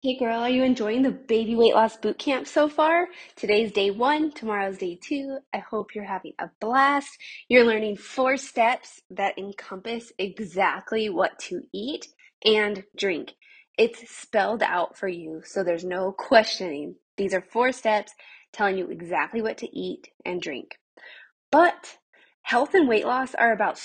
Hey girl, are you enjoying the baby weight loss boot camp so far? Today's day one, tomorrow's day two. I hope you're having a blast. You're learning four steps that encompass exactly what to eat and drink. It's spelled out for you, so there's no questioning. These are four steps telling you exactly what to eat and drink. But health and weight loss are about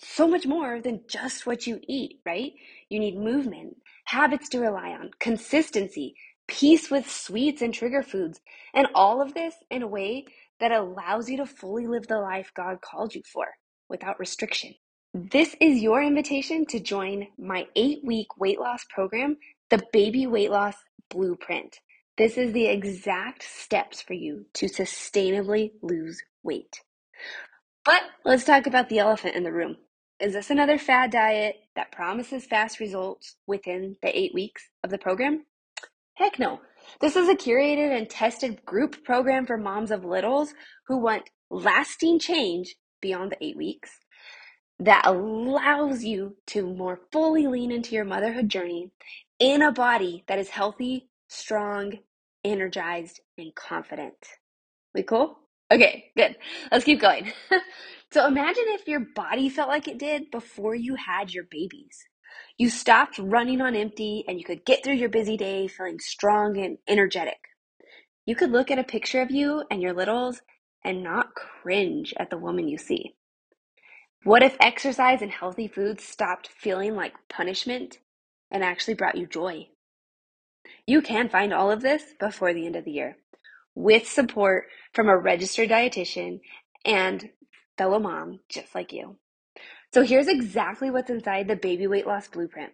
so much more than just what you eat, right? You need movement habits to rely on, consistency, peace with sweets and trigger foods, and all of this in a way that allows you to fully live the life God called you for without restriction. This is your invitation to join my eight week weight loss program, the Baby Weight Loss Blueprint. This is the exact steps for you to sustainably lose weight. But let's talk about the elephant in the room is this another fad diet that promises fast results within the eight weeks of the program? Heck no. This is a curated and tested group program for moms of littles who want lasting change beyond the eight weeks that allows you to more fully lean into your motherhood journey in a body that is healthy, strong, energized, and confident. We cool? Okay, good. Let's keep going. so imagine if your body felt like it did before you had your babies. You stopped running on empty and you could get through your busy day feeling strong and energetic. You could look at a picture of you and your littles and not cringe at the woman you see. What if exercise and healthy foods stopped feeling like punishment and actually brought you joy? You can find all of this before the end of the year with support from a registered dietitian and fellow mom just like you. So here's exactly what's inside the Baby Weight Loss Blueprint.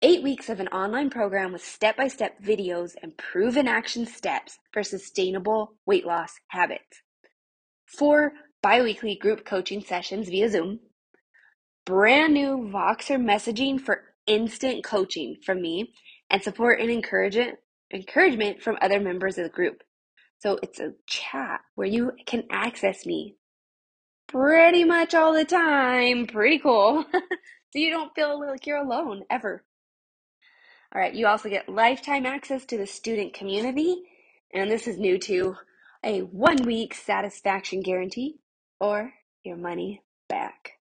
Eight weeks of an online program with step by step videos and proven action steps for sustainable weight loss habits. Four bi weekly group coaching sessions via Zoom. Brand new Voxer messaging for instant coaching from me and support and encouragement, encouragement from other members of the group. So it's a chat where you can access me pretty much all the time. Pretty cool. so you don't feel like you're alone ever. All right, you also get lifetime access to the student community, and this is new too a one week satisfaction guarantee or your money back.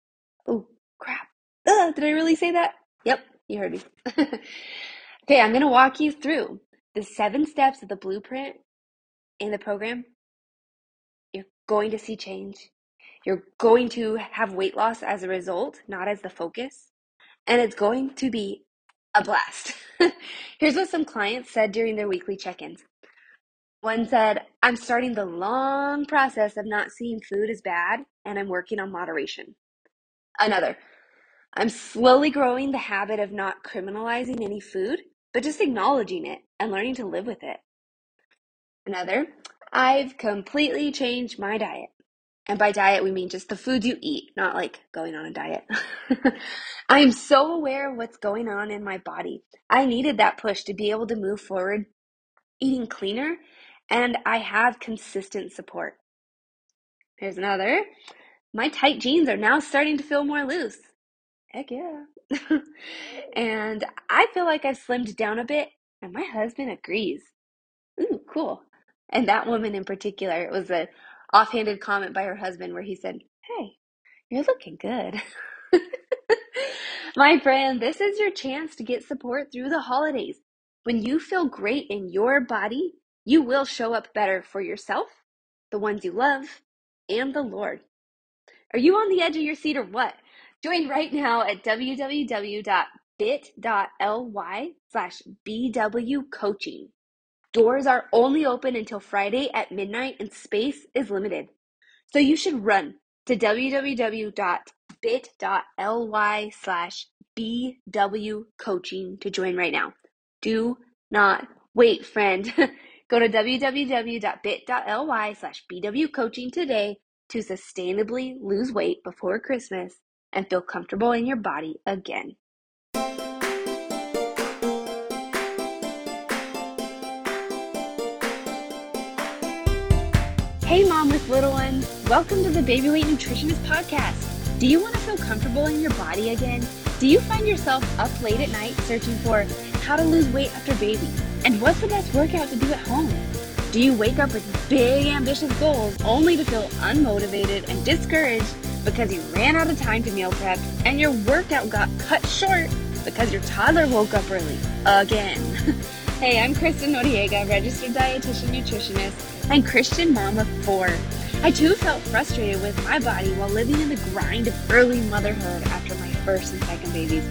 Oh, crap. did I really say that? Yep, you heard me. okay, I'm going to walk you through the seven steps of the blueprint in the program, you're going to see change. You're going to have weight loss as a result, not as the focus. And it's going to be a blast. Here's what some clients said during their weekly check ins. One said, I'm starting the long process of not seeing food as bad, and I'm working on moderation. Another, I'm slowly growing the habit of not criminalizing any food, but just acknowledging it and learning to live with it. Another, I've completely changed my diet. And by diet, we mean just the foods you eat, not like going on a diet. I'm so aware of what's going on in my body. I needed that push to be able to move forward eating cleaner, and I have consistent support. Here's another. My tight jeans are now starting to feel more loose. Heck yeah. and I feel like I've slimmed down a bit, and my husband agrees. Ooh, cool. And that woman in particular, it was a offhanded comment by her husband where he said, Hey, you're looking good. My friend, this is your chance to get support through the holidays. When you feel great in your body, you will show up better for yourself, the ones you love, and the Lord. Are you on the edge of your seat or what? Join right now at www.bit.ly slash BW coaching. Doors are only open until Friday at midnight and space is limited. So you should run to www.bit.ly slash BW coaching to join right now. Do not wait, friend. Go to www.bit.ly slash BW coaching today to sustainably lose weight before Christmas and feel comfortable in your body again. Hey, mom with little ones. Welcome to the Baby Weight Nutritionist Podcast. Do you want to feel comfortable in your body again? Do you find yourself up late at night searching for how to lose weight after baby, and what's the best workout to do at home. Do you wake up with big, ambitious goals only to feel unmotivated and discouraged because you ran out of time to meal prep and your workout got cut short because your toddler woke up early again? hey, I'm Kristen Noriega, registered dietitian nutritionist and Christian mom of four. I too felt frustrated with my body while living in the grind of early motherhood after my first and second babies.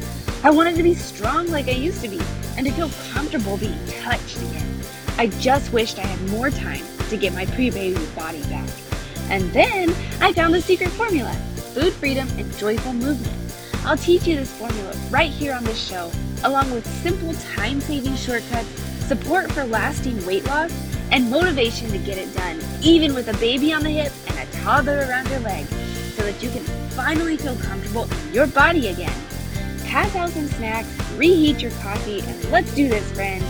I wanted to be strong like I used to be and to feel comfortable being touched again. I just wished I had more time to get my pre baby body back. And then I found the secret formula food freedom and joyful movement. I'll teach you this formula right here on this show, along with simple time saving shortcuts, support for lasting weight loss, and motivation to get it done, even with a baby on the hip and a toddler around your leg, so that you can finally feel comfortable in your body again. Pass out some snacks, reheat your coffee, and let's do this, friends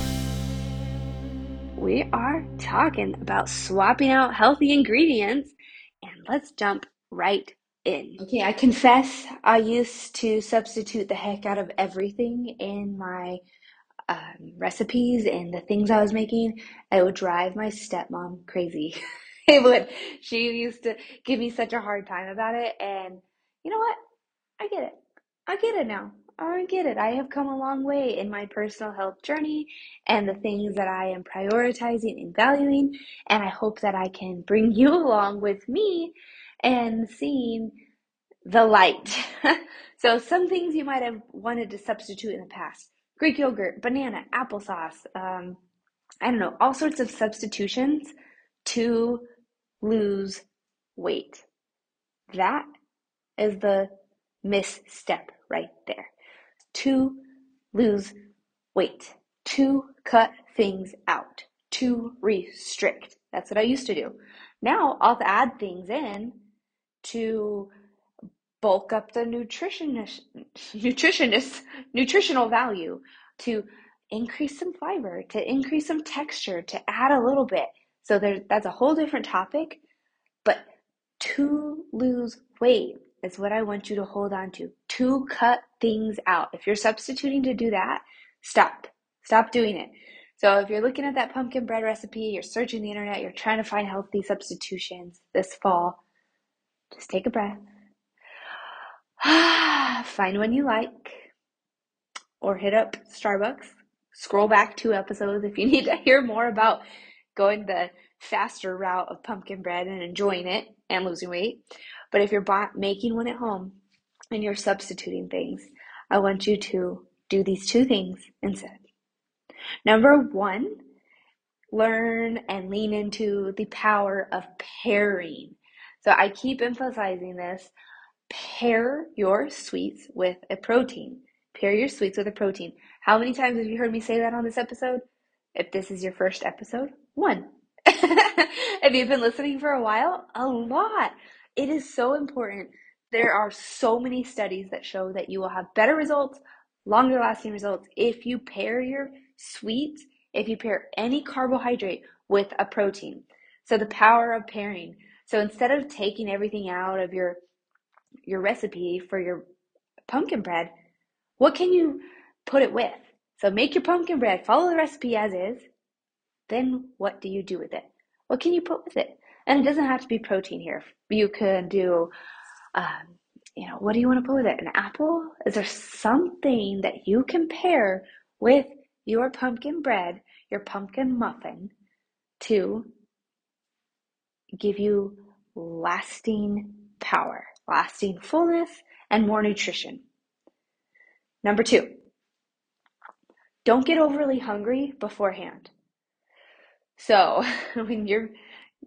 we are talking about swapping out healthy ingredients, and let's jump right in. Okay, I confess I used to substitute the heck out of everything in my um, recipes and the things I was making. It would drive my stepmom crazy. it would. She used to give me such a hard time about it, and you know what? I get it. I get it now. I get it. I have come a long way in my personal health journey and the things that I am prioritizing and valuing. And I hope that I can bring you along with me and seeing the light. so, some things you might have wanted to substitute in the past Greek yogurt, banana, applesauce, um, I don't know, all sorts of substitutions to lose weight. That is the misstep right there to lose weight, to cut things out, to restrict. That's what I used to do. Now I'll add things in to bulk up the nutritionist, nutritionist, nutritional value, to increase some fiber, to increase some texture, to add a little bit. So there, that's a whole different topic. But to lose weight is what I want you to hold on to. To cut things out. If you're substituting to do that, stop. Stop doing it. So if you're looking at that pumpkin bread recipe, you're searching the internet, you're trying to find healthy substitutions this fall, just take a breath. find one you like or hit up Starbucks. Scroll back two episodes if you need to hear more about going the faster route of pumpkin bread and enjoying it and losing weight. But if you're making one at home and you're substituting things, I want you to do these two things instead. Number one, learn and lean into the power of pairing. So I keep emphasizing this. Pair your sweets with a protein. Pair your sweets with a protein. How many times have you heard me say that on this episode? If this is your first episode, one. if you've been listening for a while, a lot. It is so important. There are so many studies that show that you will have better results, longer lasting results if you pair your sweets, if you pair any carbohydrate with a protein. So the power of pairing. So instead of taking everything out of your your recipe for your pumpkin bread, what can you put it with? So make your pumpkin bread, follow the recipe as is. Then what do you do with it? What can you put with it? And it doesn't have to be protein here. You can do, um, you know, what do you want to put with it? An apple? Is there something that you can pair with your pumpkin bread, your pumpkin muffin, to give you lasting power, lasting fullness, and more nutrition? Number two, don't get overly hungry beforehand. So when you're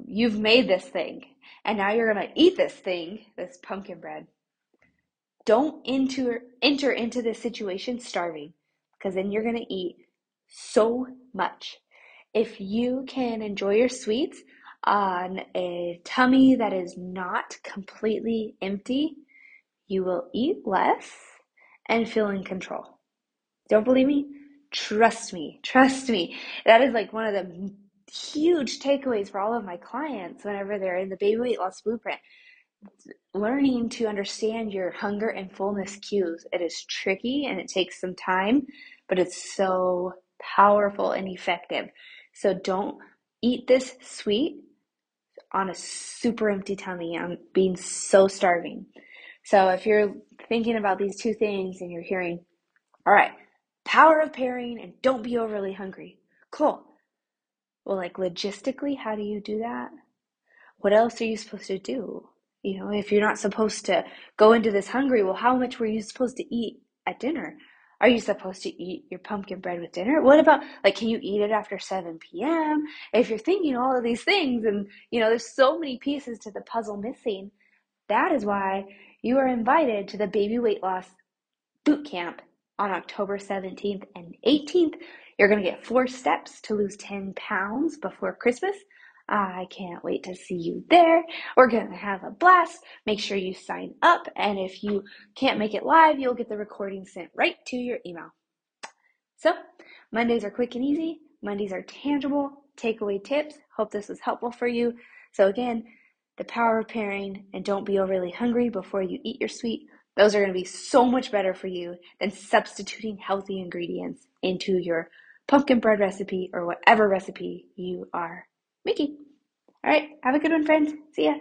you've made this thing and now you're to eat this thing, this pumpkin bread. Don't enter enter into this situation starving because then you're to eat so much. If you can enjoy your sweets on a tummy that is not completely empty, you will eat less and feel in control. Don't believe me? Trust me. Trust me. That is like one of the huge takeaways for all of my clients whenever they're in the baby weight loss blueprint. Learning to understand your hunger and fullness cues. It is tricky and it takes some time, but it's so powerful and effective. So don't eat this sweet on a super empty tummy. I'm being so starving. So if you're thinking about these two things and you're hearing, all right, power of pairing and don't be overly hungry. Cool. Well, like logistically, how do you do that? What else are you supposed to do? You know, if you're not supposed to go into this hungry, well, how much were you supposed to eat at dinner? Are you supposed to eat your pumpkin bread with dinner? What about, like, can you eat it after 7 p.m.? If you're thinking all of these things and, you know, there's so many pieces to the puzzle missing, that is why you are invited to the baby weight loss boot camp on October 17th and 18th. You're going to get four steps to lose 10 pounds before Christmas. I can't wait to see you there. We're going to have a blast. Make sure you sign up. And if you can't make it live, you'll get the recording sent right to your email. So, Mondays are quick and easy. Mondays are tangible takeaway tips. Hope this was helpful for you. So, again, the power of pairing and don't be overly hungry before you eat your sweet. Those are going to be so much better for you than substituting healthy ingredients into your pumpkin bread recipe or whatever recipe you are Mickey. All right, have a good one, friends. See ya.